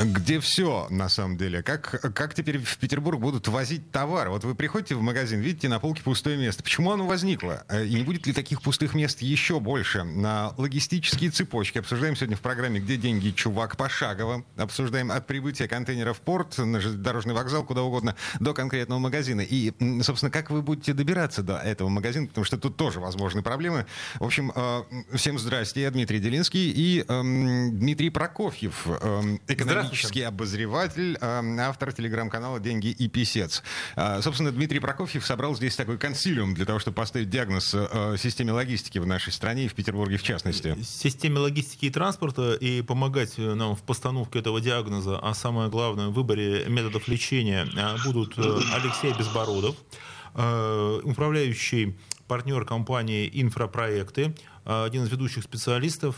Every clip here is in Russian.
Где все, на самом деле. Как, как теперь в Петербург будут возить товар? Вот вы приходите в магазин, видите на полке пустое место. Почему оно возникло? Э, и не будет ли таких пустых мест еще больше? На логистические цепочки обсуждаем сегодня в программе «Где деньги, чувак?» пошагово. Обсуждаем от прибытия контейнера в порт, на дорожный вокзал, куда угодно, до конкретного магазина. И, собственно, как вы будете добираться до этого магазина? Потому что тут тоже возможны проблемы. В общем, э, всем здрасте. Я Дмитрий Делинский и эм, Дмитрий Прокофьев, экономист политический обозреватель, э, автор телеграм-канала «Деньги и писец». Э, собственно, Дмитрий Прокофьев собрал здесь такой консилиум для того, чтобы поставить диагноз э, системе логистики в нашей стране и в Петербурге в частности. Системе логистики и транспорта и помогать нам в постановке этого диагноза, а самое главное, в выборе методов лечения будут Алексей Безбородов, управляющий партнер компании «Инфропроекты», один из ведущих специалистов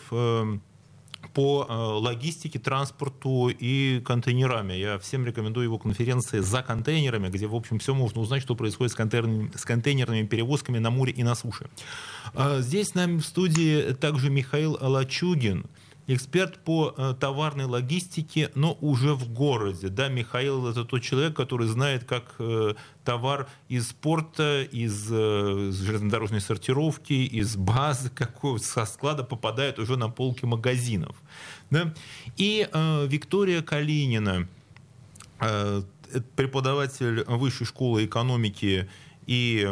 по э, логистике, транспорту и контейнерами. Я всем рекомендую его конференции «За контейнерами», где, в общем, все можно узнать, что происходит с контейнерными, с контейнерными перевозками на море и на суше. А здесь с нами в студии также Михаил Лачугин, эксперт по э, товарной логистике, но уже в городе. Да, Михаил это тот человек, который знает, как э, товар из порта, из э, железнодорожной сортировки, из базы какого со склада попадает уже на полки магазинов. Да? И э, Виктория Калинина, э, преподаватель Высшей школы экономики и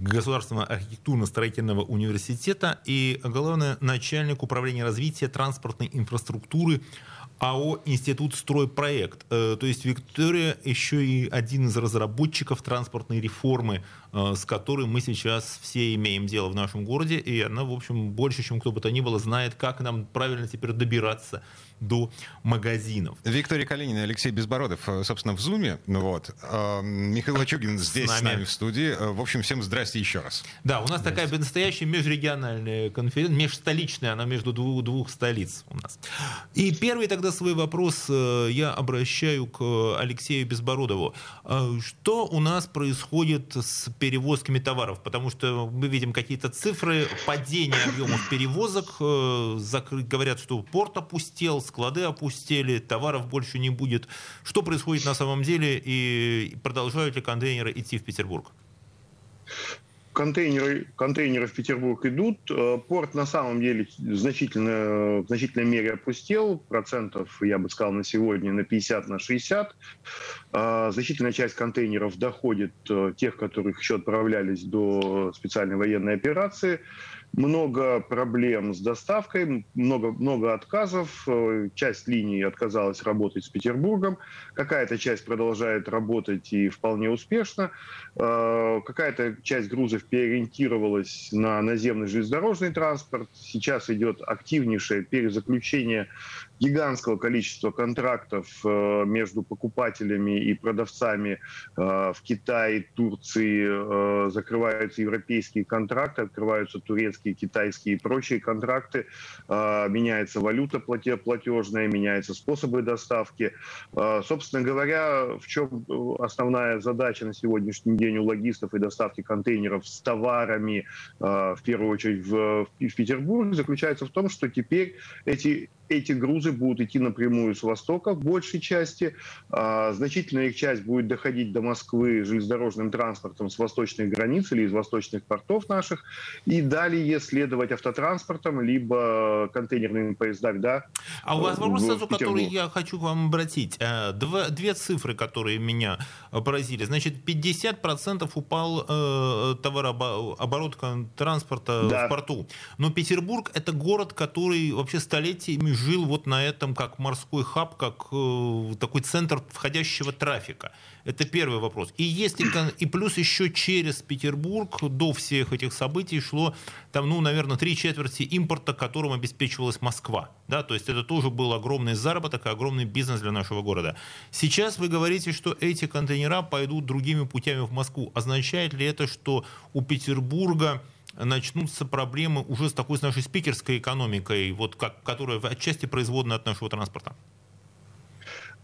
Государственного архитектурно-строительного университета и, главное, начальник управления развития транспортной инфраструктуры АО «Институт стройпроект». Э, то есть Виктория еще и один из разработчиков транспортной реформы, с которой мы сейчас все имеем дело в нашем городе. И она, в общем, больше, чем кто бы то ни было, знает, как нам правильно теперь добираться до магазинов. Виктория Калинина Алексей Безбородов, э, собственно, в Зуме. Ну вот. Михаил Лачугин здесь с нами. с нами в студии. В общем, всем здрасте еще раз. Да, у нас такая настоящая межрегиональная конференция, межстоличная, она между двух, двух столиц у нас. И первый тогда свой вопрос э, я обращаю к Алексею Безбородову. Что у нас происходит с перевозками товаров? Потому что мы видим какие-то цифры падения объемов перевозок. Э, говорят, что порт опустел, склады опустели, товаров больше не будет. Что происходит на самом деле и продолжают ли контейнеры идти в Петербург? Контейнеры, контейнеры в Петербург идут. Э, порт на самом деле значительно, в значительной мере опустел. Процентов, я бы сказал, на сегодня на 50, на 60. Э, значительная часть контейнеров доходит, э, тех, которых еще отправлялись до специальной военной операции много проблем с доставкой, много, много отказов. Э, часть линий отказалась работать с Петербургом, какая-то часть продолжает работать и вполне успешно. Э, какая-то часть грузов переориентировалась на наземный железнодорожный транспорт. Сейчас идет активнейшее перезаключение гигантского количества контрактов э, между покупателями и продавцами в Китае, Турции. Закрываются европейские контракты, открываются турецкие китайские и прочие контракты, меняется валюта платежная, меняются способы доставки. Собственно говоря, в чем основная задача на сегодняшний день у логистов и доставки контейнеров с товарами, в первую очередь в Петербург, заключается в том, что теперь эти эти грузы будут идти напрямую с востока в большей части. А, значительная их часть будет доходить до Москвы железнодорожным транспортом с восточных границ или из восточных портов наших. И далее следовать автотранспортом, либо контейнерными поездами. Да, а у вас вопрос сразу, который я хочу к вам обратить. Э, Два, две цифры, которые меня поразили. Значит, 50% упал э, товарооборот транспорта да. в порту. Но Петербург – это город, который вообще столетиями жил вот на этом как морской хаб, как э, такой центр входящего трафика. Это первый вопрос. И если и плюс еще через Петербург до всех этих событий шло там, ну, наверное, три четверти импорта, которым обеспечивалась Москва. Да, то есть это тоже был огромный заработок и огромный бизнес для нашего города. Сейчас вы говорите, что эти контейнера пойдут другими путями в Москву. Означает ли это, что у Петербурга начнутся проблемы уже с такой с нашей спикерской экономикой, вот как, которая отчасти производная от нашего транспорта?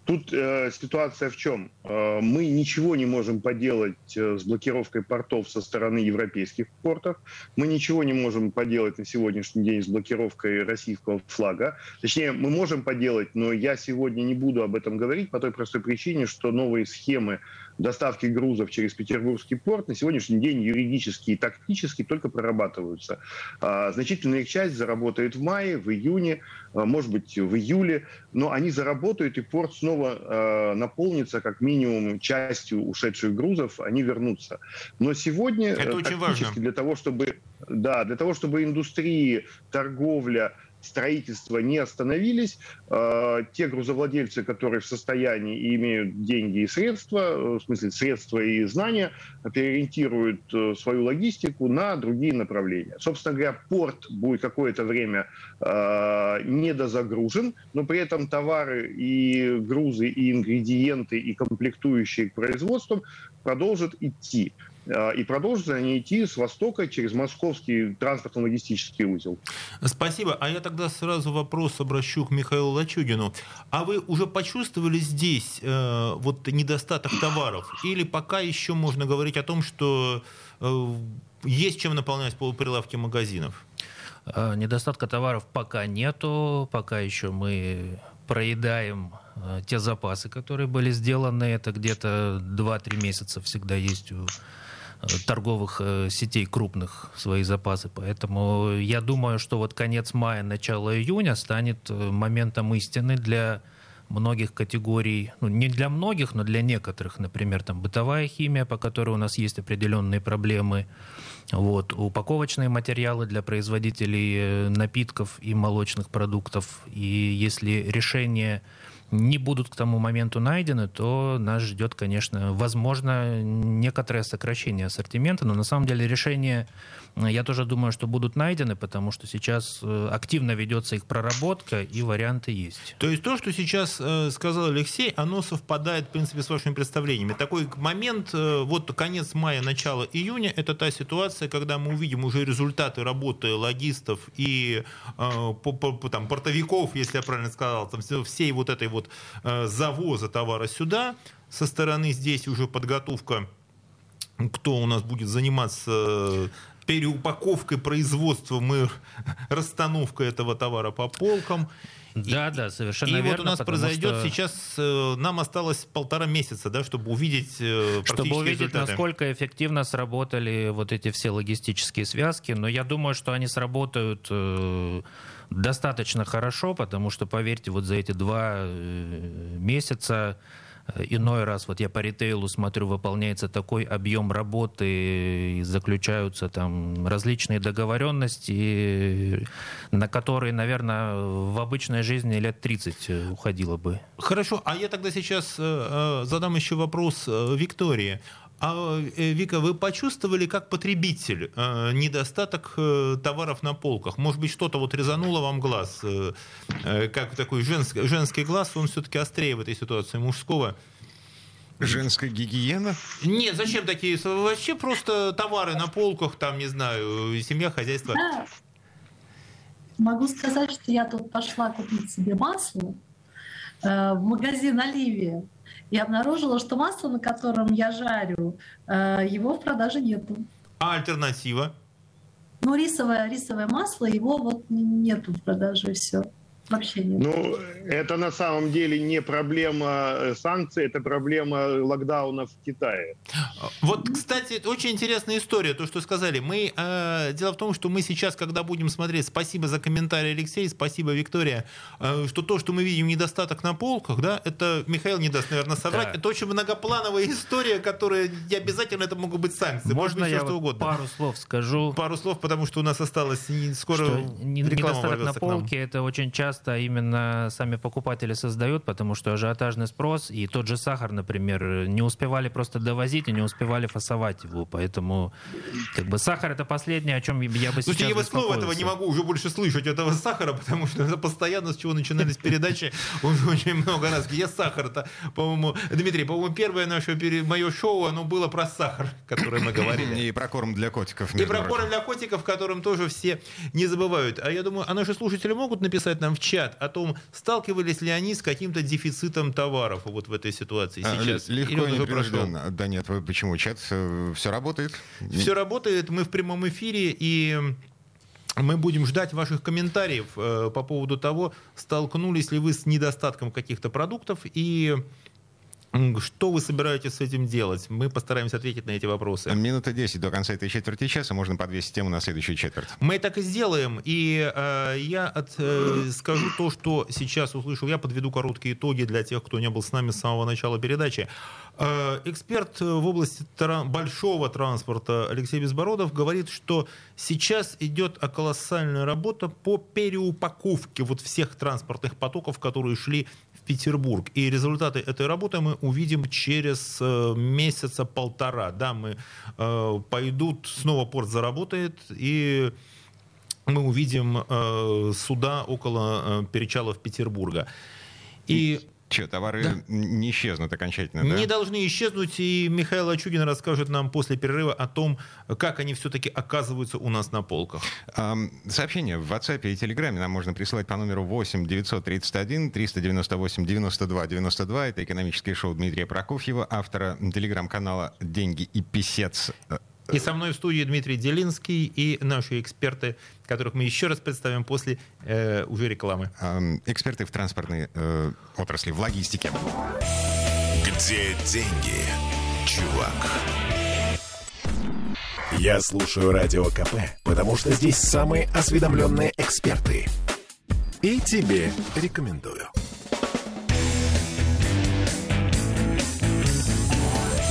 Тут э, ситуация в чем? Э, мы ничего не можем поделать э, с блокировкой портов со стороны европейских портов. Мы ничего не можем поделать на сегодняшний день с блокировкой российского флага. Точнее, мы можем поделать, но я сегодня не буду об этом говорить по той простой причине, что новые схемы доставки грузов через Петербургский порт на сегодняшний день юридически и тактически только прорабатываются. А, значительная их часть заработает в мае, в июне, а, может быть, в июле, но они заработают, и порт снова а, наполнится как минимум частью ушедших грузов, они вернутся. Но сегодня Это э, очень важно. для того, чтобы, да, для того, чтобы индустрии, торговля, строительства не остановились. А, те грузовладельцы, которые в состоянии и имеют деньги и средства, э, в смысле средства и знания, переориентируют э, свою логистику на другие направления. Собственно говоря, порт будет какое-то время а, недозагружен, но при этом товары и грузы, и ингредиенты, и комплектующие к производству продолжат идти. А, и продолжат они идти с востока через московский транспортно-логистический узел. Спасибо. А я тогда сразу вопрос обращу к Михаилу Лачугину. А вы уже почувствовали здесь э, вот недостаток товаров? Или пока еще можно говорить о том, что э, есть чем наполнять полуприлавки магазинов? Э, недостатка товаров пока нету, пока еще мы проедаем э, те запасы, которые были сделаны. Это где-то 2-3 месяца всегда есть у торговых э, сетей крупных свои запасы. Поэтому я думаю, что вот конец мая, начало июня станет э, моментом истины для многих категорий, ну не для многих, но для некоторых, например, там бытовая химия, по которой у нас есть определенные проблемы, вот, упаковочные материалы для производителей э, напитков и молочных продуктов. И если решение не будут к тому моменту найдены, то нас ждет, конечно, возможно, некоторое сокращение ассортимента, но на самом деле решение я тоже думаю, что будут найдены, потому что сейчас э, активно ведется их проработка, и варианты есть. То есть то, что сейчас э, сказал Алексей, оно совпадает, в принципе, с вашими представлениями. Такой момент, э, вот конец мая, начало июня, это та ситуация, когда мы увидим уже результаты работы логистов и там, портовиков, если я правильно сказал, там, всей вот этой вот завоза товара сюда, со стороны здесь уже подготовка кто у нас будет заниматься переупаковкой производства, мы расстановка этого товара по полкам. Да, и, да, совершенно и верно. И вот у нас произойдет что... сейчас, э, нам осталось полтора месяца, да, чтобы увидеть э, Чтобы увидеть, результаты. насколько эффективно сработали вот эти все логистические связки. Но я думаю, что они сработают э, достаточно хорошо, потому что, поверьте, вот за эти два э, месяца Иной раз, вот я по ритейлу смотрю, выполняется такой объем работы, заключаются там различные договоренности, на которые, наверное, в обычной жизни лет 30 уходило бы. Хорошо, а я тогда сейчас э, э, задам еще вопрос э, Виктории. А, Вика, вы почувствовали как потребитель недостаток товаров на полках? Может быть, что-то вот резануло вам глаз? Как такой женский, женский глаз, он все-таки острее в этой ситуации мужского? Женская гигиена? Нет, зачем такие? Вообще просто товары на полках, там, не знаю, семья, хозяйство. Да. Могу сказать, что я тут пошла купить себе масло в магазин Оливия и обнаружила, что масло, на котором я жарю, э, его в продаже нету. А альтернатива? Ну, рисовое, рисовое масло, его вот нету в продаже, все. Вообще нет. Ну, это на самом деле не проблема э, санкций, это проблема локдауна в Китае. Вот, кстати, очень интересная история, то, что сказали. Мы, э, дело в том, что мы сейчас, когда будем смотреть, спасибо за комментарий, Алексей, спасибо, Виктория, э, что то, что мы видим недостаток на полках, да, это, Михаил не даст, наверное, соврать, да. это очень многоплановая история, которая не обязательно это могут быть санкции. Можно быть, я что вот угодно. пару слов скажу? Пару слов, потому что у нас осталось не, скоро что недостаток на полке, это очень часто часто именно сами покупатели создают, потому что ажиотажный спрос и тот же сахар, например, не успевали просто довозить и не успевали фасовать его. Поэтому как бы сахар это последнее, о чем я бы Слушайте, сейчас я вот снова этого не могу уже больше слышать, этого сахара, потому что это постоянно, с чего начинались передачи, уже очень много раз. Где сахар-то? По-моему, Дмитрий, по-моему, первое наше, мое шоу, оно было про сахар, которое мы говорили. И про корм для котиков. И про корм для котиков, которым тоже все не забывают. А я думаю, а наши слушатели могут написать нам в чат о том, сталкивались ли они с каким-то дефицитом товаров вот в этой ситуации А, сейчас? Легко Или он и прошел? Да нет, почему? Чат все работает? Все работает, мы в прямом эфире, и мы будем ждать ваших комментариев э, по поводу того, столкнулись ли вы с недостатком каких-то продуктов и что вы собираетесь с этим делать. Мы постараемся ответить на эти вопросы. Минута 10 до конца этой четверти часа. Можно подвесить тему на следующую четверть. Мы так и сделаем. И э, я от, э, скажу то, что сейчас услышал. Я подведу короткие итоги для тех, кто не был с нами с самого начала передачи. Э, эксперт в области тра- большого транспорта Алексей Безбородов говорит, что сейчас идет колоссальная работа по переупаковке вот всех транспортных потоков, которые шли Петербург. И результаты этой работы мы увидим через э, месяца полтора. Да, мы э, пойдут, снова порт заработает, и мы увидим э, суда около э, перечалов Петербурга. И Че, товары Да. не исчезнут окончательно, да? не должны исчезнуть, и Михаил Ачугин расскажет нам после перерыва о том, как они все-таки оказываются у нас на полках. Ам, Сообщения в WhatsApp и Телеграме нам можно присылать по номеру 8 931 398 92 92. Это экономическое шоу Дмитрия Прокофьева, автора телеграм-канала «Деньги и писец». И со мной в студии Дмитрий Делинский и наши эксперты, которых мы еще раз представим после э, уже рекламы. ам, Эксперты в транспортной э, отрасли, в логистике. Где деньги, чувак? Я слушаю Радио КП, потому что здесь самые осведомленные эксперты. И тебе рекомендую.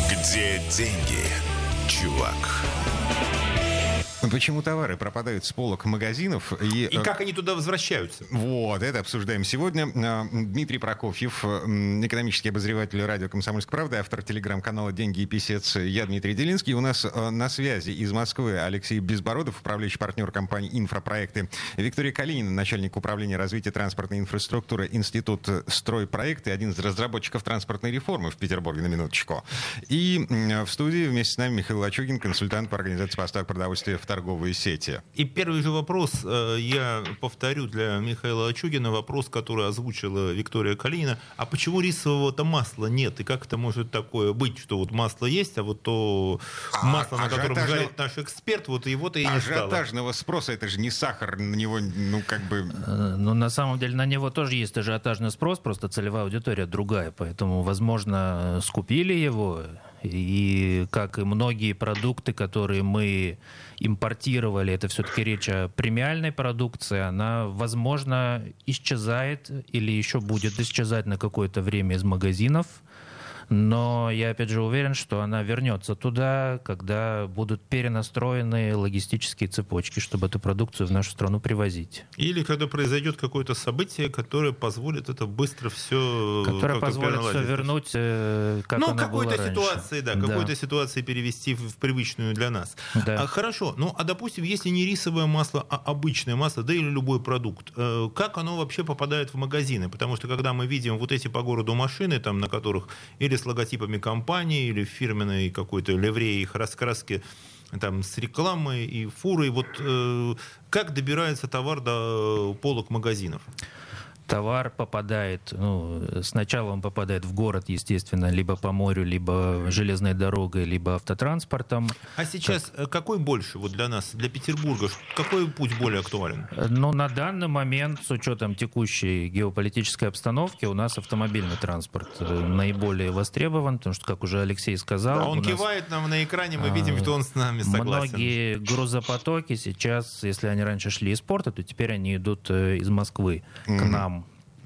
Где деньги, чувак? Почему товары пропадают с полок магазинов? И, И э, как они туда возвращаются? Вот, это обсуждаем сегодня. А, Дмитрий Прокофьев, экономический обозреватель радио «Комсомольская правда», автор телеграм-канала «Деньги и писец». Я Дмитрий Делинский. У нас э, на связи из Москвы Алексей Безбородов, управляющий партнер компании «Инфропроекты». Виктория Калинина, начальник управления развития транспортной инфраструктуры Институт стройпроекты, один из разработчиков транспортной реформы в Петербурге, на минуточку. И в студии вместе с нами Михаил Ачугин, консультант по организации поставок продовольствия в торговые сети. И первый же вопрос, э, я повторю для Михаила Ачугина, вопрос, который озвучила Виктория Калинина. А почему рисового-то масла нет? И как это может такое быть, что вот масло есть, а вот то А, масло, на котором жарит наш эксперт, вот его-то и не стало. Ажиотажного спроса, это же не сахар, на него, ну, как бы... Э, Ну, на самом деле, на него тоже есть ажиотажный спрос, просто целевая аудитория другая. Поэтому, возможно, скупили его. И как и многие продукты, которые мы импортировали, это все-таки речь о премиальной продукции, она, возможно, исчезает или еще будет исчезать на какое-то время из магазинов. Но я опять же уверен, что она вернется туда, когда будут перенастроены логистические цепочки, чтобы эту продукцию в нашу страну привозить. Или когда произойдет какое-то событие, которое позволит это быстро все... Которая позволит все вернуть, э, как ну, какой-то ситуации, да, какой-то ситуации перевести в, в привычную для нас. Да. А, хорошо, ну а допустим, если не рисовое масло, а обычное масло, да или любой продукт, э, как оно вообще попадает в магазины? Потому что когда мы видим вот эти по городу машины, там, на которых или с логотипами компании, или фирменной какой-то ливреи их раскраски, там, с рекламой и фурой, вот э, как добирается товар до полок магазинов? Товар попадает, ну, сначала он попадает в город, естественно, либо по морю, либо железной дорогой, либо автотранспортом. А сейчас э, какой больше вот для нас, для Петербурга, какой путь более актуален? Но на данный момент, с учетом текущей геополитической обстановки, у нас автомобильный транспорт э, наиболее востребован, потому что, как уже Алексей сказал, А он нас- кивает нам на экране, мы а, видим, что он с нами согласен. Многие грузопотоки сейчас, если они раньше шли из порта, то теперь они идут э, из Москвы к Мгм. нам.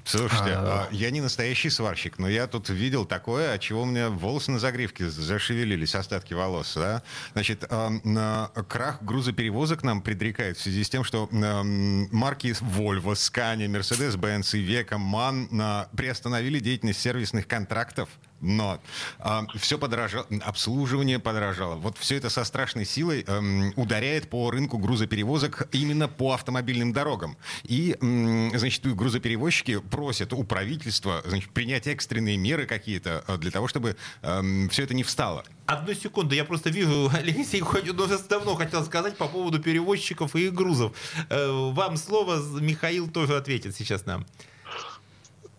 Слушайте, а... я не настоящий сварщик, но я тут видел такое, от чего у меня волосы на загривке зашевелились, остатки волос. Да? Значит, э, крах грузоперевозок нам предрекает в связи с тем, что марки Volvo, Scania, Mercedes-Benz и Veka, MAN э, приостановили деятельность сервисных контрактов но э, все подорожало, обслуживание подорожало. Вот все это со страшной силой э, ударяет по рынку грузоперевозок именно по автомобильным дорогам. И, э, значит, грузоперевозчики просят у правительства значит, принять экстренные меры какие-то э, для того, чтобы э, все это не встало. Одну секунду, я просто вижу, Алексей Ходин уже давно хотел сказать по поводу перевозчиков и грузов. Э, вам слово, Михаил тоже ответит сейчас нам.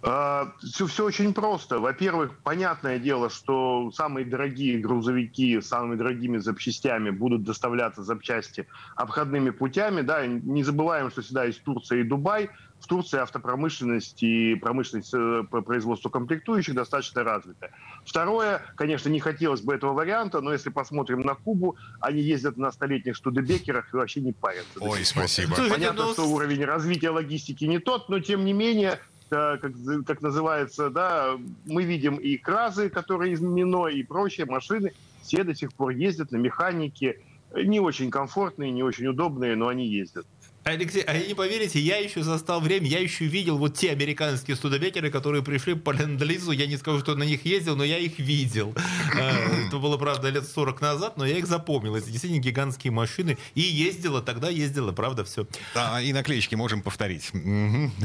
Все, а, все очень просто. Во-первых, понятное дело, что самые дорогие грузовики с самыми дорогими запчастями будут доставляться запчасти обходными путями. Да, не забываем, что всегда есть Турция и Дубай. В Турции автопромышленность и промышленность э, по производству комплектующих достаточно развита. Второе, конечно, не хотелось бы этого варианта, но если посмотрим на Кубу, они ездят на столетних студебекерах и вообще не парятся. Ой, спасибо. Понятно, ну, что уровень развития логистики не тот, но тем не менее как, как называется, да, мы видим и кразы, которые из и прочие машины, все до сих пор ездят на механике, не очень комфортные, не очень удобные, но они ездят. Алексей, а не поверите, я еще застал время, я еще видел вот те американские студебекеры, которые пришли по ленд Я не скажу, что на них ездил, но я их видел. Э, это было, правда, лет 40 назад, но я их запомнил. Это действительно гигантские машины. И ездила, тогда ездила, правда, все. Да, и наклеечки можем повторить.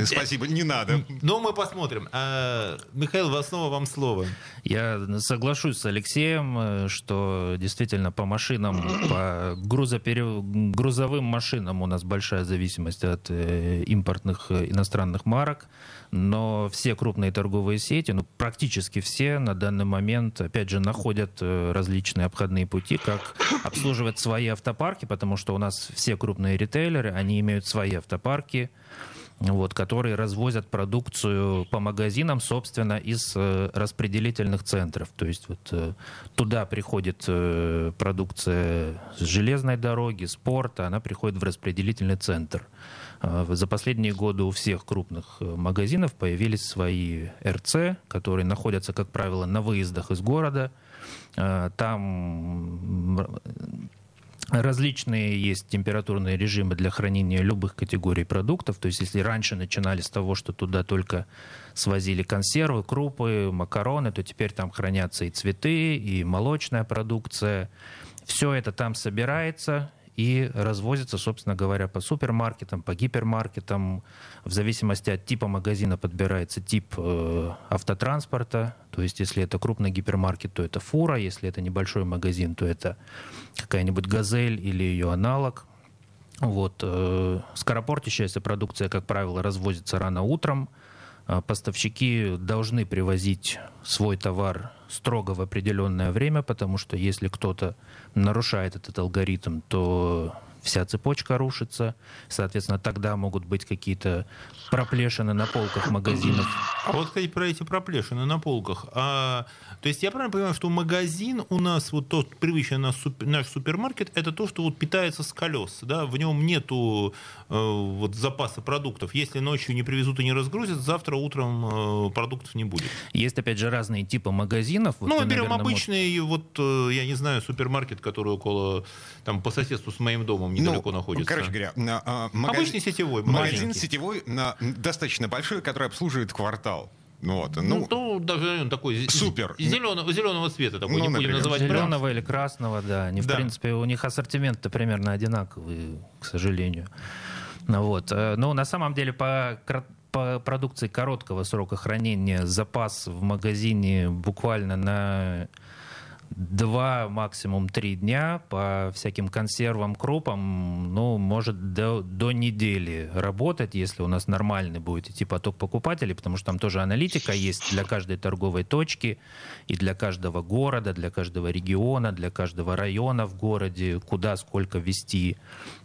Спасибо, не надо. Но мы посмотрим. А, Михаил, снова вам слово. Я соглашусь с Алексеем, э, что действительно по машинам, по грузовым машинам у нас большая зависимость от э, импортных э, иностранных марок, но все крупные торговые сети, ну, практически все на данный момент, опять же, находят э, различные обходные пути, как обслуживать свои автопарки, потому что у нас все крупные ритейлеры, они имеют свои автопарки, вот, которые развозят продукцию по магазинам, собственно, из э, распределительных центров. То есть вот э, туда приходит э, продукция с железной дороги, с порта, она приходит в распределительный центр. Э, за последние годы у всех крупных магазинов появились свои РЦ, которые находятся, как правило, на выездах из города. Э, там Различные есть температурные режимы для хранения любых категорий продуктов. То есть если раньше начинали с того, что туда только свозили консервы, крупы, макароны, то теперь там хранятся и цветы, и молочная продукция. Все это там собирается и развозится, собственно говоря, по супермаркетам, по гипермаркетам. В зависимости от типа магазина подбирается тип э, автотранспорта. То есть, если это крупный гипермаркет, то это фура. Если это небольшой магазин, то это какая-нибудь газель или ее аналог. Вот. Э, скоропортящаяся продукция, как правило, развозится рано утром. А поставщики должны привозить свой товар строго в определенное время, потому что если кто-то нарушает этот алгоритм, то вся цепочка рушится. Соответственно, тогда могут быть какие-то проплешины на полках магазинов. А вот, кстати, про эти проплешины на полках. А, то есть я правильно понимаю, что магазин у нас, вот тот привычный наш, наш супермаркет, это то, что вот питается с колес, да? В нем нету э, вот запаса продуктов. Если ночью не привезут и не разгрузят, завтра утром э, продуктов не будет. Есть, опять же, разные типы магазинов. Вот ну, мы берем наверное, обычный, вот, э, я не знаю, супермаркет, который около, там, по соседству с моим домом недалеко ну, находится. Короче говоря, а, магазин, обычный сетевой. Магазин сетевой, на, достаточно большой, который обслуживает квартал. Ну, вот, ну, ну, то даже он такой супер. Зеленого, зеленого цвета такой, ну, не будем называть Зеленого бренд. или красного, да. Они, да. В принципе, у них ассортимент-то примерно одинаковый, к сожалению. Ну, вот. Э, ну, на самом деле, по, по продукции короткого срока хранения запас в магазине буквально на два, максимум три дня по всяким консервам, крупам, ну, может до, до недели работать, если у нас нормальный будет идти поток покупателей, потому что там тоже аналитика есть для каждой торговой точки и для каждого города, для каждого региона, для каждого района в городе, куда сколько вести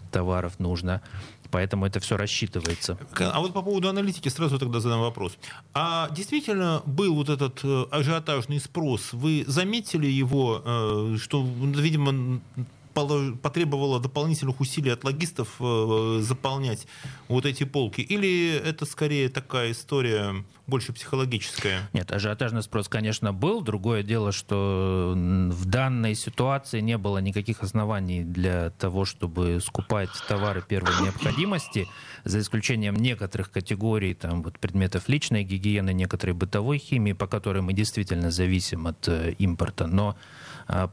товаров нужно. Поэтому это все рассчитывается. А вот по поводу аналитики сразу тогда задам вопрос. А действительно был вот этот э, ажиотажный спрос? Вы заметили его, э, что, видимо, потребовало дополнительных усилий от логистов э, заполнять вот эти полки? Или это скорее такая история больше психологическая? Нет, ажиотажный спрос, конечно, был. Другое дело, что в данной ситуации не было никаких оснований для того, чтобы скупать товары первой необходимости, за исключением некоторых категорий там, вот, предметов личной гигиены, некоторой бытовой химии, по которой мы действительно зависим от э, импорта. Но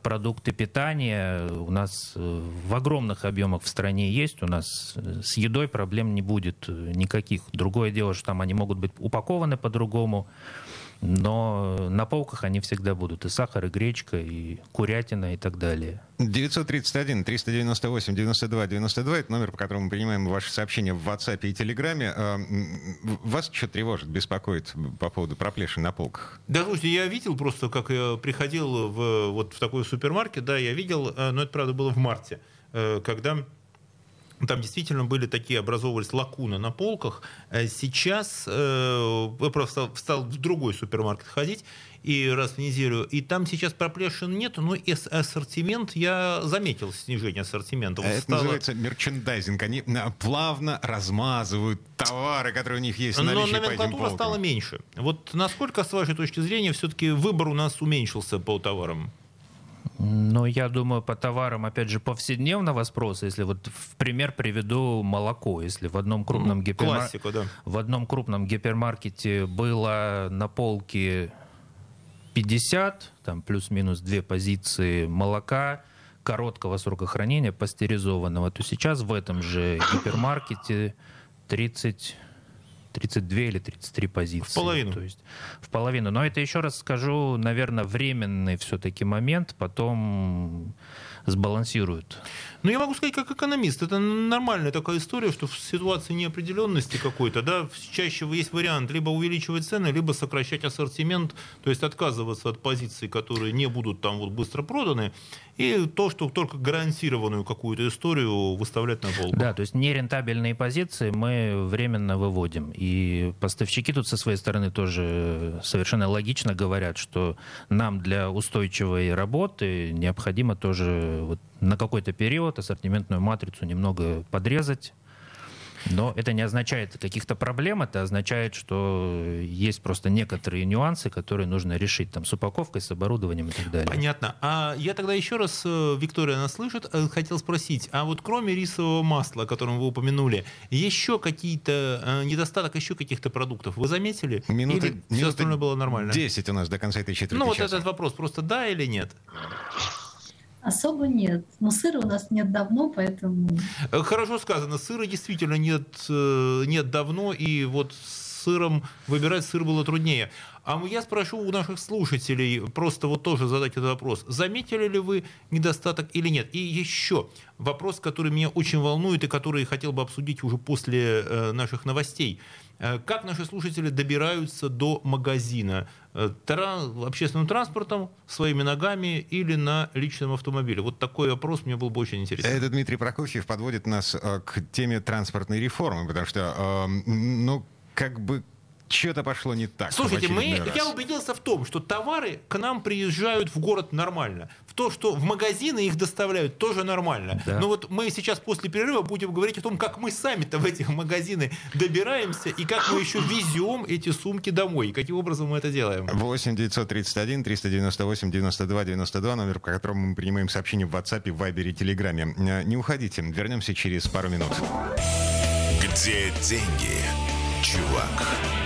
продукты питания у нас э, в огромных объемах в стране есть. У нас э, с едой проблем не будет э, никаких. Другое дело, что там они могут быть упакованы по-другому. Но на полках они всегда будут. И сахар, и гречка, и курятина, и так далее. 931 398 92 92 это номер, по которому мы принимаем ваши сообщения в WhatsApp и Телеграме. А, вас что тревожит, беспокоит по поводу проплешин на полках? Да, слушайте, я видел просто, как я приходил в, вот в такой супермаркет, да, я видел, э, но это, правда, было в марте, э, когда там действительно были такие, образовывались лакуны на полках. Э, сейчас э, я просто стал в другой супермаркет ходить и раз в неделю, и там сейчас проплешин нет, но и ассортимент, я заметил снижение ассортимента. Это стало... называется мерчендайзинг. Они плавно размазывают товары, которые у них есть Но номенклатура стала меньше. Вот насколько, с вашей точки зрения, все-таки выбор у нас уменьшился по товарам? Ну, я думаю, по товарам, опять же, повседневного спроса, если вот в пример приведу молоко, если в одном крупном, гипермар... да. в одном крупном гипермаркете было на полке 50, там плюс-минус две позиции молока, короткого срока хранения, пастеризованного, то сейчас в этом же гипермаркете 30 32 или 33 позиции. В половину. То есть в половину. Но это, еще раз скажу, наверное, временный все-таки момент, потом сбалансируют. Ну, я могу сказать, как экономист, это нормальная такая история, что в ситуации неопределенности какой-то, да, чаще есть вариант либо увеличивать цены, либо сокращать ассортимент, то есть отказываться от позиций, которые не будут там вот быстро проданы, и то, что только гарантированную какую-то историю выставлять на полку. Да, то есть нерентабельные позиции мы временно выводим. И поставщики тут со своей стороны тоже совершенно логично говорят, что нам для устойчивой работы необходимо тоже вот на какой-то период ассортиментную матрицу немного подрезать, но это не означает каких-то проблем, это означает, что есть просто некоторые нюансы, которые нужно решить там, с упаковкой, с оборудованием и так далее. Понятно. А я тогда еще раз, э, Виктория нас слышит, э, хотел спросить, а вот кроме рисового масла, о котором вы упомянули, еще какие-то э, недостаток еще каких-то продуктов вы заметили? Минуты, или все остальное было нормально? 10 у нас до конца этой четверти Ну часа. вот этот вопрос, просто да или нет? Особо нет. Но сыра у нас нет давно, поэтому... Э, хорошо сказано. Сыра действительно нет, э, нет давно, и вот сыром выбирать сыр было труднее. А я спрошу у наших слушателей, просто вот тоже задать этот вопрос. Заметили ли вы недостаток или нет? И еще вопрос, который меня очень волнует и который хотел бы обсудить уже после э, наших новостей. Как наши слушатели добираются до магазина? Э, общественным транспортом, своими ногами или на личном автомобиле? Вот такой вопрос мне был бы очень интересен. Это Дмитрий Прокофьев подводит нас к теме транспортной реформы, потому что, ну, как бы что-то пошло не так. Слушайте, мы, я убедился в том, что товары к нам приезжают в город нормально. В то, что в магазины их доставляют, тоже нормально. Да. Но вот мы сейчас после перерыва будем говорить о том, как мы сами-то в эти магазины добираемся и как мы еще везем эти сумки домой. И каким образом мы это делаем. 8 931 398 92 92, номер, по которому мы принимаем сообщения в WhatsApp, в Viber и Телеграме. Не уходите, вернемся через пару минут. Где деньги, чувак?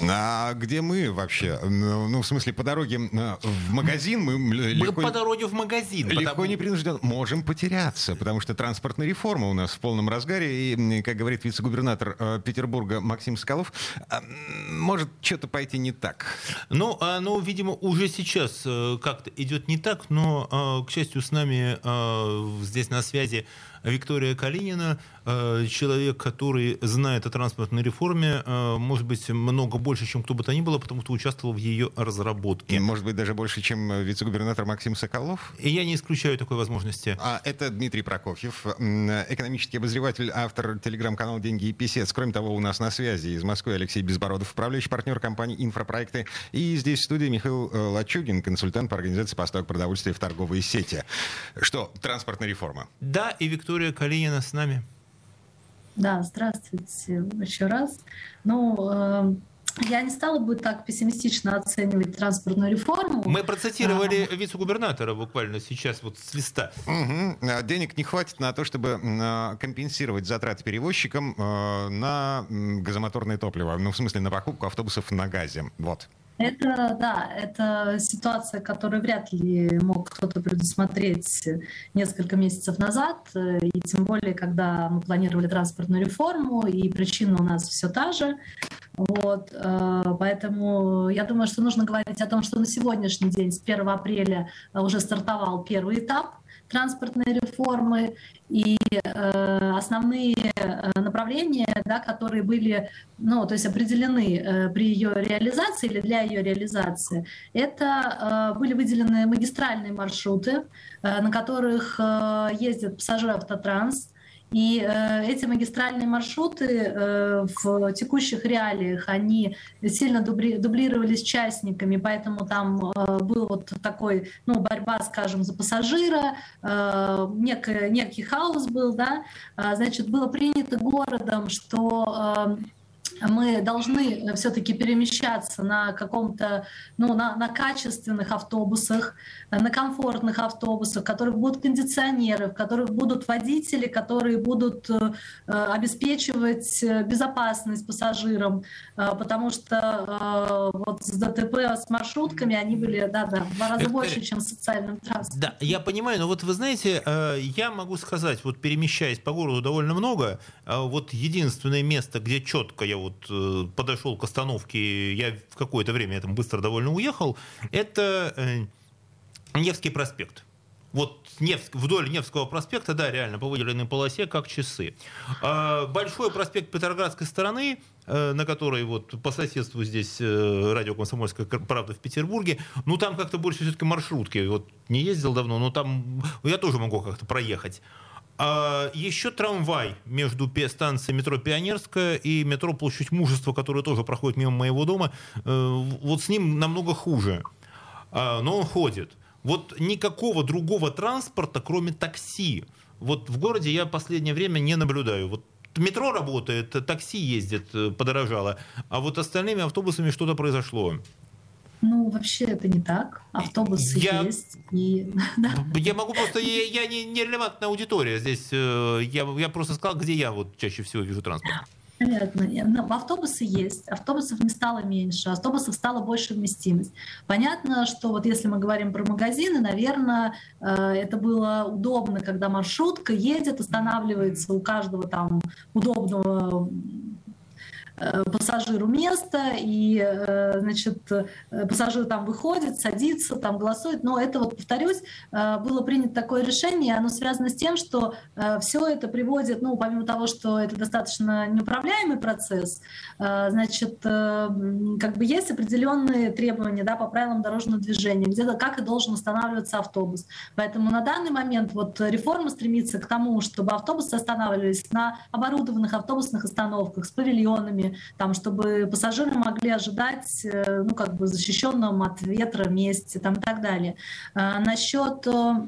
А где мы вообще? Ну, ну в смысле, по дороге в магазин мы, мы легко... по дороге в магазин. Легко потому... не принужден. Можем потеряться, потому что транспортная реформа у нас в полном разгаре. И, как говорит вице-губернатор э, Петербурга Максим Соколов, а, может что-то пойти не так. Ну, а, ну, видимо, уже сейчас э, как-то идет не так, но, э, к счастью, с нами здесь на связи Виктория Калинина, человек, который знает о транспортной реформе, может быть, много больше чем кто бы то ни было, потому что участвовал в ее разработке. Может быть, даже больше, чем вице-губернатор Максим Соколов? И я не исключаю такой возможности. А это Дмитрий Прокофьев, экономический обозреватель, автор телеграм-канала «Деньги и писец». Кроме того, у нас на связи из Москвы Алексей Безбородов, управляющий партнер компании «Инфропроекты». И здесь в студии Михаил э, Лачугин, консультант по организации поставок продовольствия в торговые сети. Что, транспортная реформа? Да, и Виктория Калинина с нами. Да, здравствуйте еще раз. Ну, э, я не стала бы так пессимистично оценивать транспортную реформу. Мы процитировали а... вице-губернатора буквально сейчас вот с листа. Угу. Денег не хватит на то, чтобы а, компенсировать затраты перевозчикам э, на газомоторное топливо. Ну, в смысле, на покупку автобусов на газе. Вот. Это, да, это ситуация, которую вряд ли мог кто-то предусмотреть несколько месяцев назад, и тем более, когда мы планировали транспортную реформу, и причина у нас все та же. Вот, э, поэтому я думаю, что нужно говорить о том, что на сегодняшний день, с 1 апреля, уже стартовал первый этап транспортной реформы, и э, основные э, направления, да, которые были, ну, то есть определены э, при ее реализации или для ее реализации, это э, были выделены магистральные маршруты, э, на которых э, ездит пассажир автотранс, и э, эти магистральные маршруты э, в текущих реалиях, они сильно дубли, дублировались частниками, поэтому там э, был вот такой, ну, борьба, скажем, за пассажира, э, некий, некий хаос был, да, э, значит, было принято городом, что э, мы должны все-таки перемещаться на каком-то, ну, на, на качественных автобусах, на комфортных автобусах, в которых будут кондиционеры, в которых будут водители, которые будут э, обеспечивать безопасность пассажирам, э, потому что э, вот с ДТП с маршрутками они были, да, да, в два раза больше, чем с социальным транспортом. Да, я понимаю, но вот вы знаете, я могу сказать, вот перемещаясь по городу довольно много, вот единственное место, где четко я вот э, подошел к остановке, я в какое-то время там быстро довольно уехал, это э, Невский проспект. Вот Невск, вдоль Невского проспекта, да, реально, по выделенной полосе, как часы. А большой проспект Петроградской стороны, э, на которой вот по соседству здесь радио «Комсомольская правда» в Петербурге, ну там как-то больше все-таки маршрутки. Вот не ездил давно, но там я тоже могу как-то проехать. А еще трамвай между станцией метро Пионерская и метро Площадь Мужества, который тоже проходит мимо моего дома. Э, вот с ним намного хуже. А, но он ходит. Вот никакого другого транспорта, кроме такси, вот в городе я последнее время не наблюдаю. Вот метро работает, такси ездит, э, подорожало, а вот остальными автобусами что-то произошло. Ну, вообще это не так. Автобусы я... есть. И... Я могу просто... Я, я не, не релевантная аудитория здесь. Э, я, я просто сказал, где я вот чаще всего вижу транспорт. Понятно. Но автобусы есть, автобусов не стало меньше, автобусов стало больше вместимость. Понятно, что вот если мы говорим про магазины, наверное, э, это было удобно, когда маршрутка едет, останавливается у каждого там удобного пассажиру место, и, э, значит, э, пассажир там выходит, садится, там голосует. Но это, вот повторюсь, было принято такое решение, оно связано с тем, что все это приводит, ну, помимо того, что это достаточно неуправляемый процесс, значит, как бы есть определенные требования, да, по правилам дорожного движения, где-то как и должен останавливаться автобус. Поэтому на данный момент вот реформа стремится к тому, чтобы автобусы останавливались на оборудованных автобусных остановках с павильонами, там, чтобы пассажиры могли ожидать, э, ну, как бы защищенном от ветра месте, там, и так далее. А, насчет э,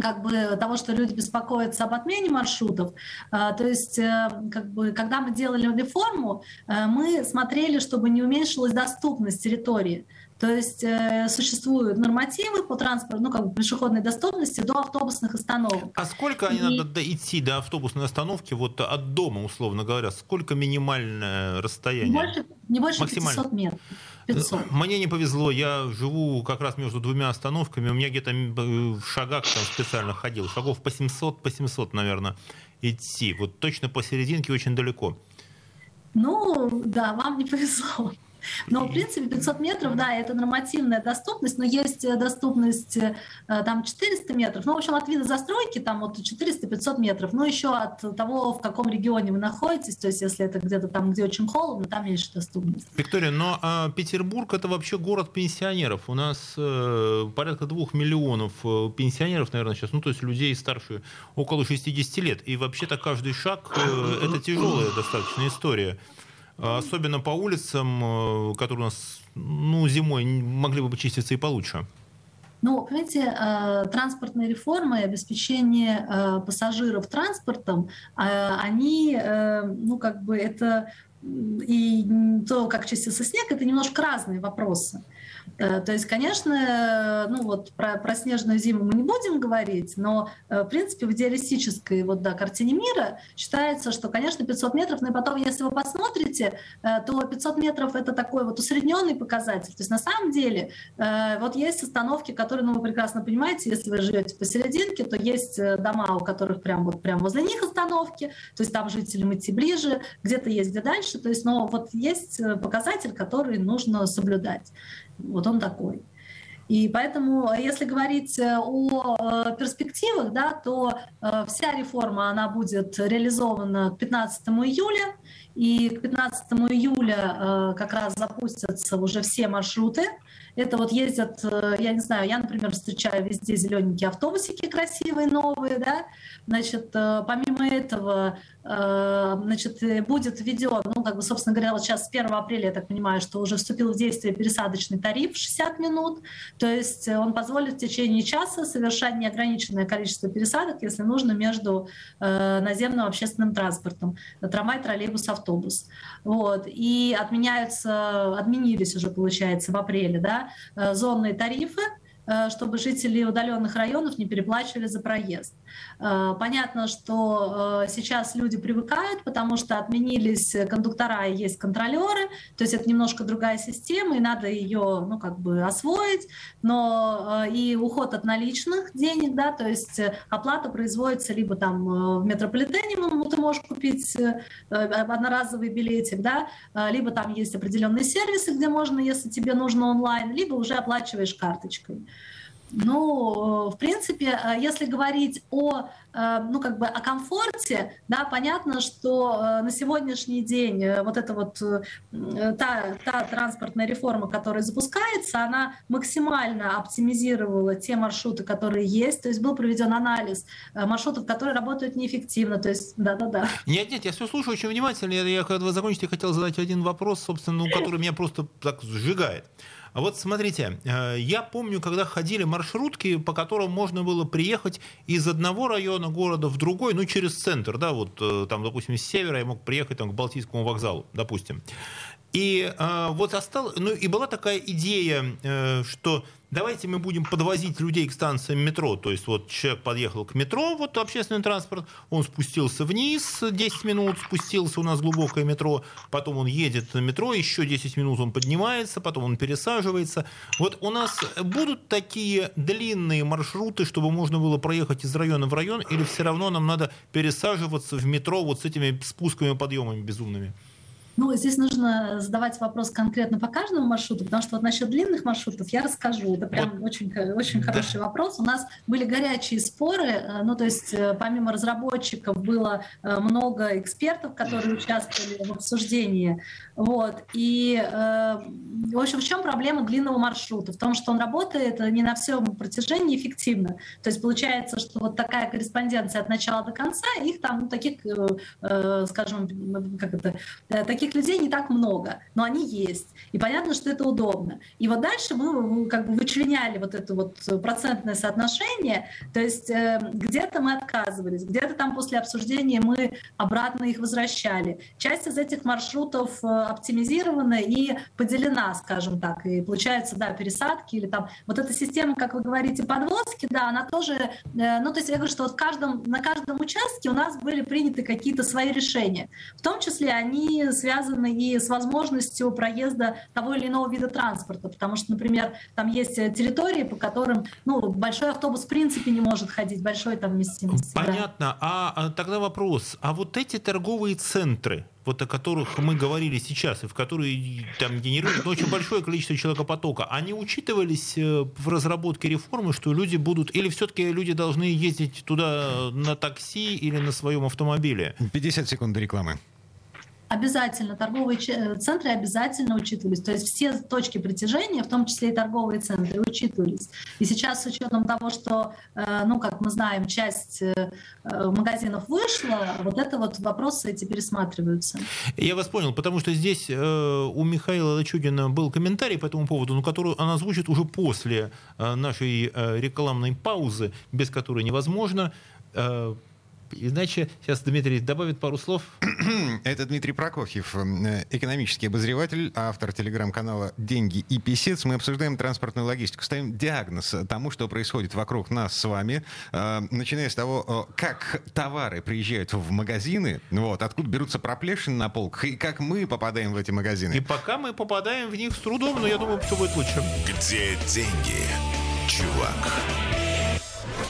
как бы того, что люди беспокоятся об отмене маршрутов. А, то есть, э, как бы, когда мы делали реформу, мы смотрели, чтобы не уменьшилась доступность территории. То есть э, существуют нормативы по транспорту, ну как бы пешеходной доступности до автобусных остановок. А сколько они и... надо идти до автобусной остановки вот от дома, условно говоря? Сколько минимальное расстояние? Не больше, не больше 500 метров. 500. Э, мне не повезло, я живу как раз между двумя остановками, у меня где-то в шагах там специально ходил, шагов по 700, по 700, наверное, идти. Вот точно посерединке очень далеко. Ну, да, вам не повезло. Но, в принципе, 500 метров, да, это нормативная доступность, но есть э, доступность э, там 400 метров. Ну, в общем, от вида застройки там вот 400-500 метров. Ну, еще от того, в каком регионе вы находитесь, то есть если это где-то там, где очень холодно, там меньше доступность. Виктория, но а, Петербург это вообще город пенсионеров. У нас э, порядка двух миллионов э, пенсионеров, наверное, сейчас, ну, то есть людей старше около 60 лет. И вообще-то каждый шаг э, это тяжелая достаточно история. А особенно по улицам, э, которые у нас ну, зимой могли бы почиститься и получше. Ну, понимаете, э, транспортные реформы и обеспечение э, пассажиров транспортом, они, ну, как бы это и то, как чистится снег, это немножко разные вопросы. Э, то есть, конечно, ну вот про, про снежную зиму мы не будем говорить, но, э, в принципе, в идеалистической вот, да, картине мира считается, что, конечно, 500 метров, но и потом, если вы посмотрите, э, то 500 метров — это такой вот усредненный показатель. То есть, на самом деле, вот есть остановки, которые, ну, вы прекрасно понимаете, если вы живете посерединке, то есть дома, у которых прям вот прям возле них остановки, то есть там жителям идти ближе, где-то есть где дальше, то есть, но вот есть показатель, который нужно соблюдать. Вот он такой. И поэтому, если говорить э, о э, перспективах, да, то э, вся реформа она будет реализована к 15 июля. И к 15 июля как раз запустятся уже все маршруты. Это вот ездят, я не знаю, я, например, встречаю везде зелененькие автобусики красивые, новые, да. Значит, помимо этого Э, значит, э, будет введен, ну, как бы, собственно говоря, вот сейчас с 1 апреля, я так понимаю, что уже вступил в действие пересадочный тариф 60 минут, то есть э, он позволит в течение часа совершать неограниченное количество пересадок, если нужно, между наземным общественным транспортом, трамвай, троллейбус, автобус. Вот. И отменяются, отменились уже, получается, в апреле, да, зонные тарифы, Э, чтобы жители удаленных районов не переплачивали за проезд. Э, понятно, что э, сейчас люди привыкают, потому что отменились кондуктора и есть контролеры, то есть это немножко другая система, и надо ее ну, как бы освоить, но и уход от наличных денег, да, то есть оплата производится либо там в метрополитене, ты можешь купить одноразовый билетик, да, либо там есть определенные сервисы, где можно, если тебе нужно онлайн, либо уже оплачиваешь карточкой. Ну, в принципе, э, если говорить о, э, ну, как бы о комфорте, да, понятно, что э, на сегодняшний день вот эта вот та, та транспортная реформа, которая запускается, она максимально оптимизировала те маршруты, которые есть, то есть был проведен анализ маршрутов, которые работают неэффективно, то есть, да-да-да. Нет, нет, я все слушаю очень внимательно, я, когда вы закончите, хотел задать один вопрос, собственно, ну, который меня просто так сжигает. А вот смотрите, э, я помню, когда ходили маршрутки, по которым можно было приехать из одного района города в другой, ну, через центр, да, вот э, там, допустим, с севера я мог приехать там, к Балтийскому вокзалу, допустим. И э, вот осталось, ну и была такая идея, э, что давайте мы будем подвозить людей к станциям метро. То есть вот человек подъехал к метро, вот общественный транспорт, он спустился вниз 10 минут, спустился у нас глубокое метро, потом он едет на метро, еще 10 минут он поднимается, потом он пересаживается. Вот у нас будут такие длинные маршруты, чтобы можно было проехать из района в район, или все равно нам надо пересаживаться в метро вот с этими спусками и подъемами безумными? Ну, здесь нужно задавать вопрос конкретно по каждому маршруту, потому что вот насчет длинных маршрутов я расскажу. Это прям очень, очень да. хороший вопрос. У нас были горячие споры, э, ну, то есть э, помимо разработчиков было э, много экспертов, которые участвовали в обсуждении. Вот. И, в общем, в чем проблема длинного маршрута? В том, что он работает не на всем протяжении эффективно. То есть получается, что вот такая корреспонденция от начала до конца, их там ну, таких, скажем, как это, таких таких людей не так много, но они есть. И понятно, что это удобно. И вот дальше мы как бы вычленяли вот это вот процентное соотношение, то есть э, где-то мы отказывались, где-то там после обсуждения мы обратно их возвращали. Часть из этих маршрутов э, оптимизирована и поделена, скажем так, и получается, да, пересадки или там вот эта система, как вы говорите, подвозки, да, она тоже, э, ну то есть я говорю, что вот в каждом, на каждом участке у нас были приняты какие-то свои решения, в том числе они связаны связаны и с возможностью проезда того или иного вида транспорта, потому что, например, там есть территории, по которым ну, большой автобус в принципе не может ходить, большой там вместимости. Понятно. Да. А, а тогда вопрос, а вот эти торговые центры, вот о которых мы говорили сейчас, и в которые там генерируют очень большое количество человекопотока, они учитывались э, в разработке реформы, что люди будут, или все-таки люди должны ездить туда на такси или на своем автомобиле? 50 секунд рекламы обязательно торговые э, центры обязательно учитывались. То есть все точки притяжения, в том числе и торговые центры, учитывались. И сейчас с учетом того, что, э, ну, как мы знаем, часть э, магазинов вышла, вот это вот вопросы эти пересматриваются. Я вас понял, потому что здесь у Михаила Лачудина был комментарий по этому поводу, но который она звучит уже после нашей рекламной паузы, без которой невозможно. Иначе сейчас Дмитрий добавит пару слов. Это Дмитрий Прокофьев, э, экономический обозреватель, автор телеграм-канала «Деньги и писец». Мы обсуждаем транспортную логистику, ставим диагноз тому, что происходит вокруг нас с вами, э, начиная с того, как товары приезжают в магазины, вот, откуда берутся проплешины на полках, и как мы попадаем в эти магазины. И пока мы попадаем в них с трудом, но я думаю, все будет лучше. Где деньги, чувак?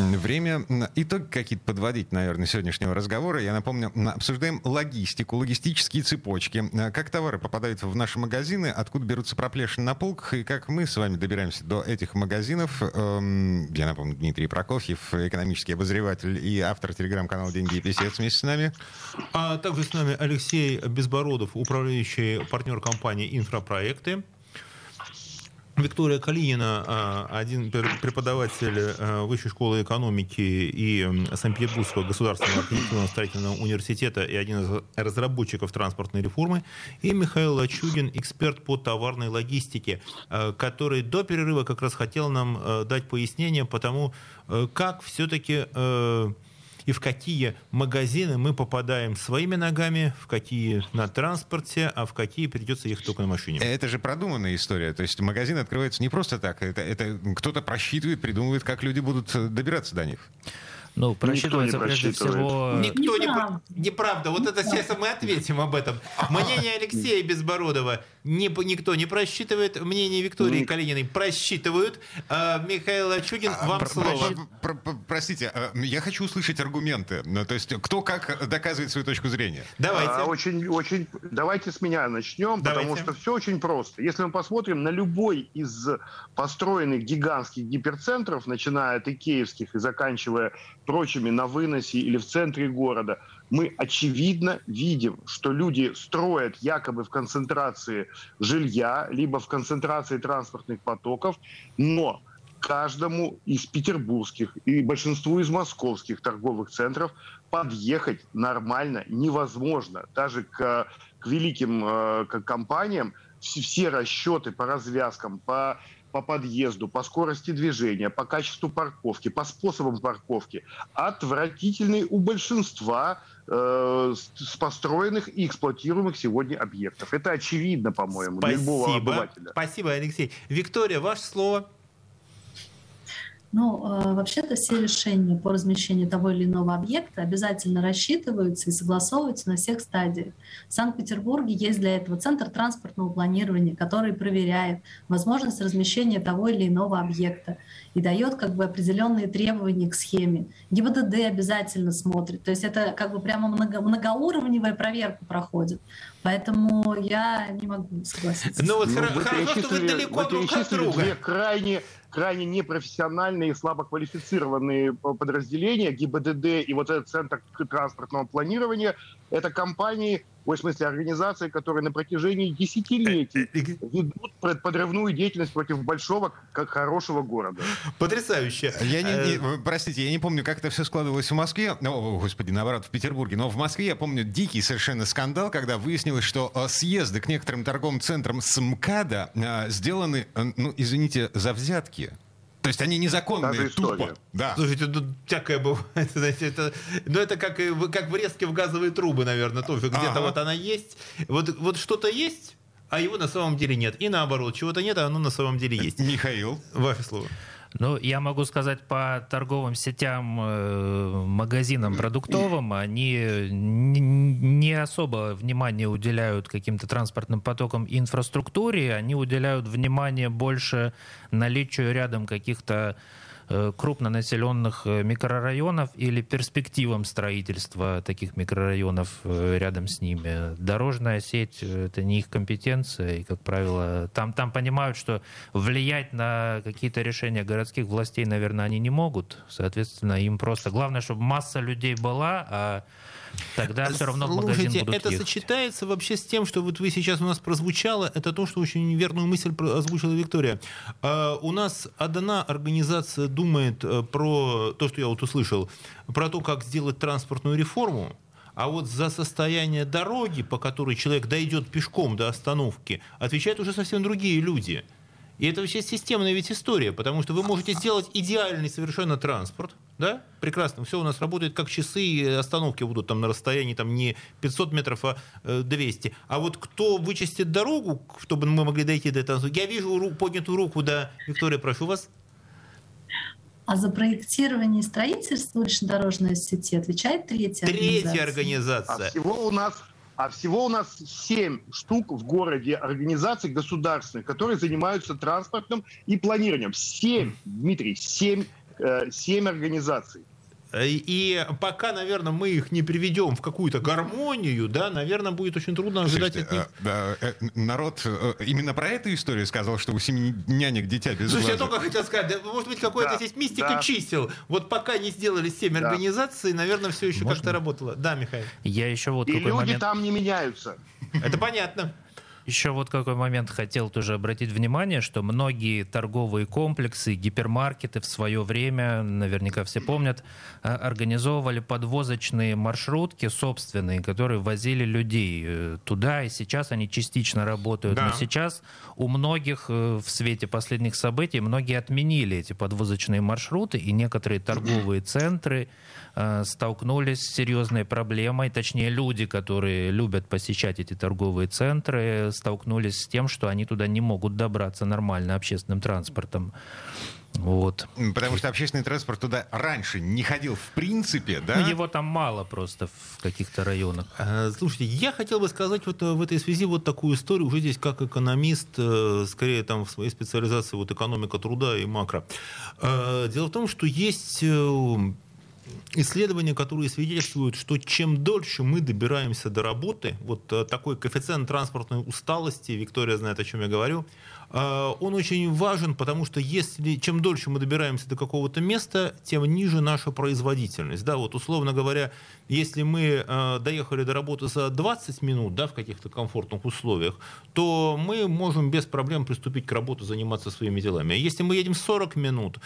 Время итог какие-то подводить, наверное, сегодняшнего разговора. Я напомню, обсуждаем логистику, логистические цепочки. Э, как товары попадают в наши магазины, откуда берутся проплешины на полках, и как мы с вами добираемся до этих магазинов. Эм, я напомню, Дмитрий Прокофьев, экономический обозреватель и автор телеграм-канала «Деньги и писец» вместе с нами. А также с нами Алексей Безбородов, управляющий партнер компании «Инфропроекты». Виктория Калинина, а, один преподаватель а, Высшей школы экономики и Санкт-Петербургского государственного архитектурно-строительного университета и один из разработчиков транспортной реформы, и Михаил Лачугин, эксперт по товарной логистике, а, который до перерыва как раз хотел нам дать пояснение по тому, как все-таки и в какие магазины мы попадаем своими ногами, в какие на транспорте, а в какие придется ехать только на машине. Это же продуманная история. То есть магазин открывается не просто так. Это, это кто-то просчитывает, придумывает, как люди будут добираться до них. Ну, просчитывается прежде всего... Никто не... Неправда. Вот это сейчас мы ответим об этом. Мнение Алексея Безбородова не, никто не просчитывает. Мнение Виктории Калининой просчитывают. А, Михаил Чудин, а, вам слово. Простите, а, я хочу услышать аргументы. Ну, то есть кто как доказывает свою точку зрения. Давайте. А, очень, очень... Давайте с меня начнем, Давайте. потому что все очень просто. Если мы посмотрим на любой из построенных гигантских гиперцентров, начиная от икеевских и заканчивая прочими на выносе или в центре города, мы очевидно видим, что люди строят якобы в концентрации жилья, либо в концентрации транспортных потоков, но каждому из петербургских и большинству из московских торговых центров подъехать нормально невозможно. Даже к, к великим э, к компаниям все расчеты по развязкам, по по подъезду, по скорости движения, по качеству парковки, по способам парковки отвратительный у большинства э, построенных и эксплуатируемых сегодня объектов. Это очевидно, по-моему, для любого обывателя. Спасибо, Алексей. Виктория, ваше слово. Ну, э, вообще-то все решения по размещению того или иного объекта обязательно рассчитываются и согласовываются на всех стадиях. В Санкт-Петербурге есть для этого Центр транспортного планирования, который проверяет возможность размещения того или иного объекта и дает как бы определенные требования к схеме. ГИБДД обязательно смотрит. То есть это как бы прямо много, многоуровневая проверка проходит. Поэтому я не могу согласиться. Ну вот ну, хорошо, что вы далеко друг от друга. Две крайне крайне непрофессиональные и слабоквалифицированные подразделения, ГИБДД и вот этот Центр транспортного планирования, это компании, в смысле организации, которые на протяжении десятилетий э, э, ведут подрывную деятельность против большого, как хорошего города. Потрясающе. Я не, не, э, простите, я не помню, как это все складывалось в Москве, о, господи, наоборот, в Петербурге, но в Москве я помню дикий совершенно скандал, когда выяснилось, что съезды к некоторым торговым центрам с МКАДа сделаны, ну, извините, за взятки. То есть они незаконные, тупо. Да. Слушайте, тут всякое бывает. знаете, это, ну, это как, в- как врезки в газовые трубы, наверное, тоже. Где-то Ага. вот она есть. Вот, вот что-то есть, а его на самом деле нет. И наоборот, чего-то нет, а оно на самом деле есть. Михаил. Ваше слово. Ну, я могу сказать по торговым сетям, э, магазинам продуктовым, они не особо внимание уделяют каким-то транспортным потокам и инфраструктуре, они уделяют внимание больше наличию рядом каких-то крупнонаселенных э, микрорайонов или перспективам строительства таких микрорайонов э, рядом с ними. Дорожная сеть э, — это не их компетенция, и, как правило, там, там понимают, что влиять на какие-то решения городских властей, наверное, они не могут. Соответственно, им просто... Главное, чтобы масса людей была, а тогда все равно в магазин Слушайте, будут это ехать. сочетается вообще с тем, что вот вы сейчас у нас прозвучало, это то, что очень верную мысль озвучила Виктория. А, у нас одна организация думает э, про то, что я вот услышал, про то, как сделать транспортную реформу, а вот за состояние дороги, по которой человек дойдет пешком до остановки, отвечают уже совсем другие люди. И это вообще системная ведь история, потому что вы можете сделать идеальный совершенно транспорт, да? Прекрасно, все у нас работает как часы, и остановки будут там на расстоянии там не 500 метров, а э, 200. А вот кто вычистит дорогу, чтобы мы могли дойти до этого? Я вижу ру- поднятую руку, да. Виктория, прошу вас. А за проектирование и строительство улично-дорожной сети отвечает третья Третья организация. А организация. всего у нас а всего у нас 7 штук в городе организаций государственных, которые занимаются транспортом и планированием. 7, Дмитрий, 7, э, 7 организаций. Э, И пока, наверное, мы их не приведем в какую-то гармонию, да, наверное, будет очень трудно ожидать Слушайте, от них. э, да, э, народ э, именно про эту историю сказал, что у семи нянек дитя без Слушайте, я глаза. только хотел сказать, да, может быть, какая-то Да, здесь мистика да. чисел. Вот пока не сделали 7 Да. организаций, наверное, все еще Можно? как-то работало. Да, Михаил. Я еще вот И какой люди момент... там не меняются. Это понятно. Еще вот какой момент хотел тоже обратить внимание, что многие торговые комплексы, гипермаркеты в свое время, наверняка все помнят, а, организовывали подвозочные маршрутки собственные, которые возили людей э, туда, и сейчас они частично работают. Да. Но сейчас у многих э, в свете последних событий, многие отменили эти подвозочные маршруты, и некоторые торговые центры э, столкнулись с серьезной проблемой, точнее люди, которые любят посещать эти торговые центры, столкнулись с тем, что они туда не могут добраться нормально общественным транспортом. Вот. Потому что общественный транспорт туда раньше не ходил в принципе, да? Ну, Его там мало просто в каких-то районах. Э, Слушайте, я хотел бы сказать вот э, в этой связи вот такую историю, уже здесь как экономист, э, скорее там в своей специализации вот экономика труда и макро. Э, Дело в том, что есть исследования, которые свидетельствуют, что чем дольше мы добираемся до работы, вот э, такой коэффициент транспортной усталости, Виктория знает, о чем я говорю, он очень важен, потому что если чем дольше мы добираемся до какого-то места, тем ниже наша производительность. Да, вот условно говоря, если мы э, доехали до работы за 20 минут, да, в каких-то комфортных условиях, то мы можем без проблем приступить к работе, заниматься своими делами. А Если мы едем 40 минут,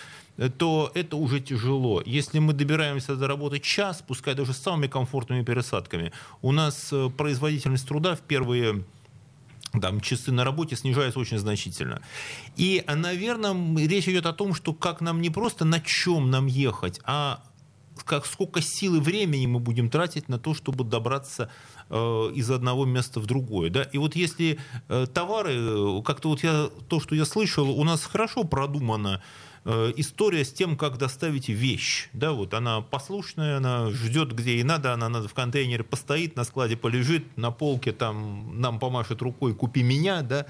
то это уже тяжело. Если мы добираемся до работы час, пускай даже с самыми комфортными пересадками, у нас э, производительность труда в первые там, часы на работе снижаются очень значительно. И, наверное, речь идет о том, что как нам не просто на чем нам ехать, а как, сколько сил и времени мы будем тратить на то, чтобы добраться э, из одного места в другое. Да? И вот если э, товары, э, как-то вот я, то, что я слышал, у нас хорошо продумано история с тем, как доставить вещь. Да, вот она послушная, она ждет, где ей надо, она надо в контейнере постоит, на складе полежит, на полке там нам помашет рукой «купи меня», да.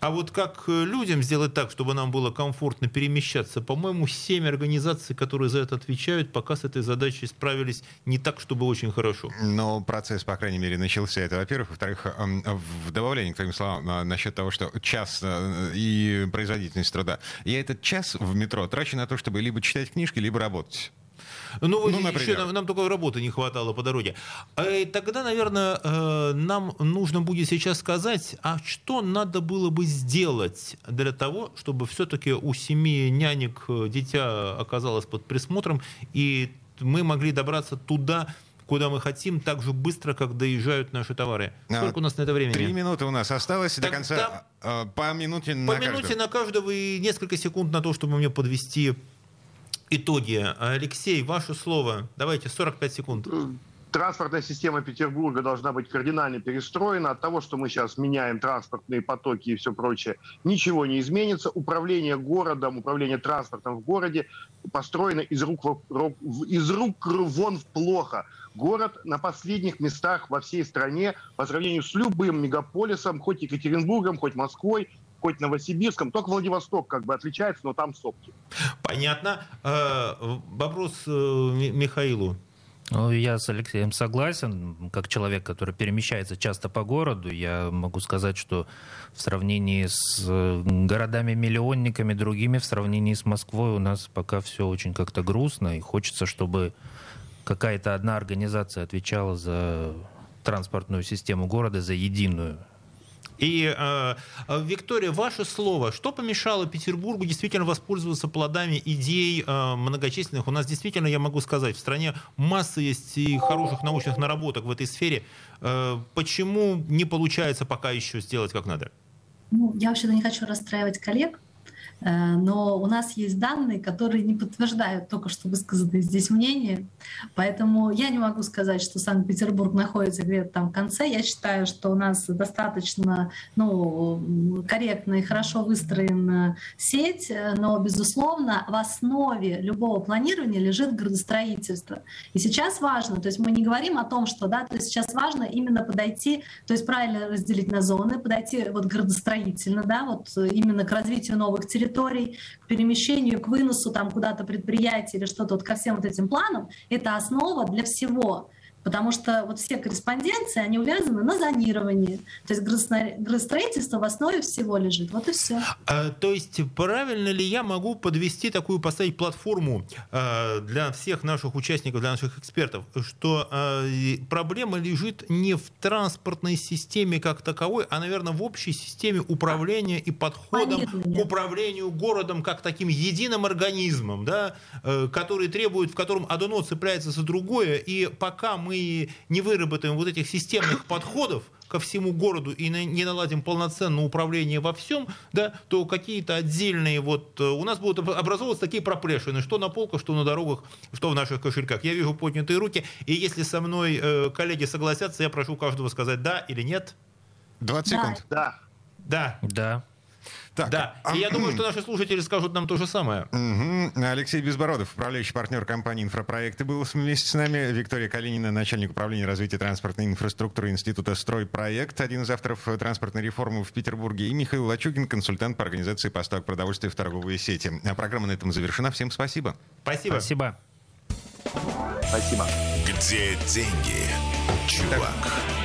А вот как э, людям сделать так, чтобы нам было комфортно перемещаться? По-моему, семь организаций, которые за это отвечают, пока с этой задачей справились не так, чтобы очень хорошо. Но процесс, по крайней мере, начался. Это, во-первых. Во-вторых, эм, в добавлении к твоим словам а, насчет того, что час э, и производительность труда. Я этот час в метро трачу на то, чтобы либо читать книжки, либо работать. Ну, вот Ну, еще нам, нам только работы не хватало по дороге. Э, Тогда, наверное, э, нам нужно будет сейчас сказать, а что надо было бы сделать для того, чтобы все-таки у семи нянек э, дитя оказалось под присмотром, и мы могли добраться туда, куда мы хотим, так же быстро, как доезжают наши товары. Сколько у нас на это времени? Три минуты у нас осталось так, до конца. Там, по минуте на По минуте на каждого и несколько секунд на то, чтобы мне подвести итоги. Алексей, ваше слово. Давайте, 45 секунд. Транспортная система Петербурга должна быть кардинально перестроена. От того, что мы сейчас меняем транспортные потоки и все прочее, ничего не изменится. Управление городом, управление транспортом в городе построено из рук, из рук вон плохо. Город на последних местах во всей стране по сравнению с любым мегаполисом, хоть Екатеринбургом, хоть Москвой, хоть Новосибирском, только Владивосток как бы отличается, но там сопки. Понятно. Э, вопрос э, Михаилу. Ну, я с Алексеем согласен. Как человек, который перемещается часто по городу, я могу сказать, что в сравнении с э, городами-миллионниками, другими, в сравнении с Москвой у нас пока все очень как-то грустно, и хочется, чтобы какая-то одна организация отвечала за транспортную систему города, за единую. И, э, Виктория, ваше слово, что помешало Петербургу действительно воспользоваться плодами идей э, многочисленных? У нас действительно, я могу сказать, в стране масса есть и хороших научных наработок в этой сфере. Э, почему не получается пока еще сделать как надо? Ну, я вообще-то не хочу расстраивать коллег, но у нас есть данные, которые не подтверждают только что высказанные здесь мнения. Поэтому я не могу сказать, что Санкт-Петербург находится где-то там в конце. Я считаю, что у нас достаточно ну, корректно и хорошо выстроена сеть, но, безусловно, в основе любого планирования лежит градостроительство. И сейчас важно, то есть мы не говорим о том, что да, то есть сейчас важно именно подойти, то есть правильно разделить на зоны, подойти вот градостроительно, да, вот именно к развитию новых территорий, территорий, к перемещению, к выносу там куда-то предприятия или что-то вот ко всем вот этим планам, это основа для всего. Потому что вот все корреспонденции, они увязаны на зонировании. То есть градостроительство в основе всего лежит. Вот и все. А, то есть правильно ли я могу подвести такую, поставить платформу а, для всех наших участников, для наших экспертов, что а, проблема лежит не в транспортной системе как таковой, а, наверное, в общей системе управления и подходом к управлению городом как таким единым организмом, да, э, который требует, в котором одно цепляется за другое, и пока мы не выработаем вот этих системных подходов ко всему городу и не наладим полноценное управление во всем, да, то какие-то отдельные вот... Э, у нас будут образовываться такие проплешины, что на полках, что на дорогах, что в наших кошельках. Я вижу поднятые руки, и если со мной э, коллеги согласятся, я прошу каждого сказать «да» или «нет». 20 секунд. Да. Да. Да. Так. Да, и я думаю, что наши слушатели скажут нам то же самое. Угу. Алексей Безбородов, управляющий партнер компании «Инфропроекты», был вместе с нами. Виктория Калинина, начальник управления развития транспортной инфраструктуры Института «Стройпроект», один из авторов транспортной реформы в Петербурге, и Михаил Лачугин, консультант по организации поставок продовольствия в торговые сети. А программа на этом завершена. Всем спасибо. Спасибо. Спасибо. Спасибо. Где деньги, чувак? Так.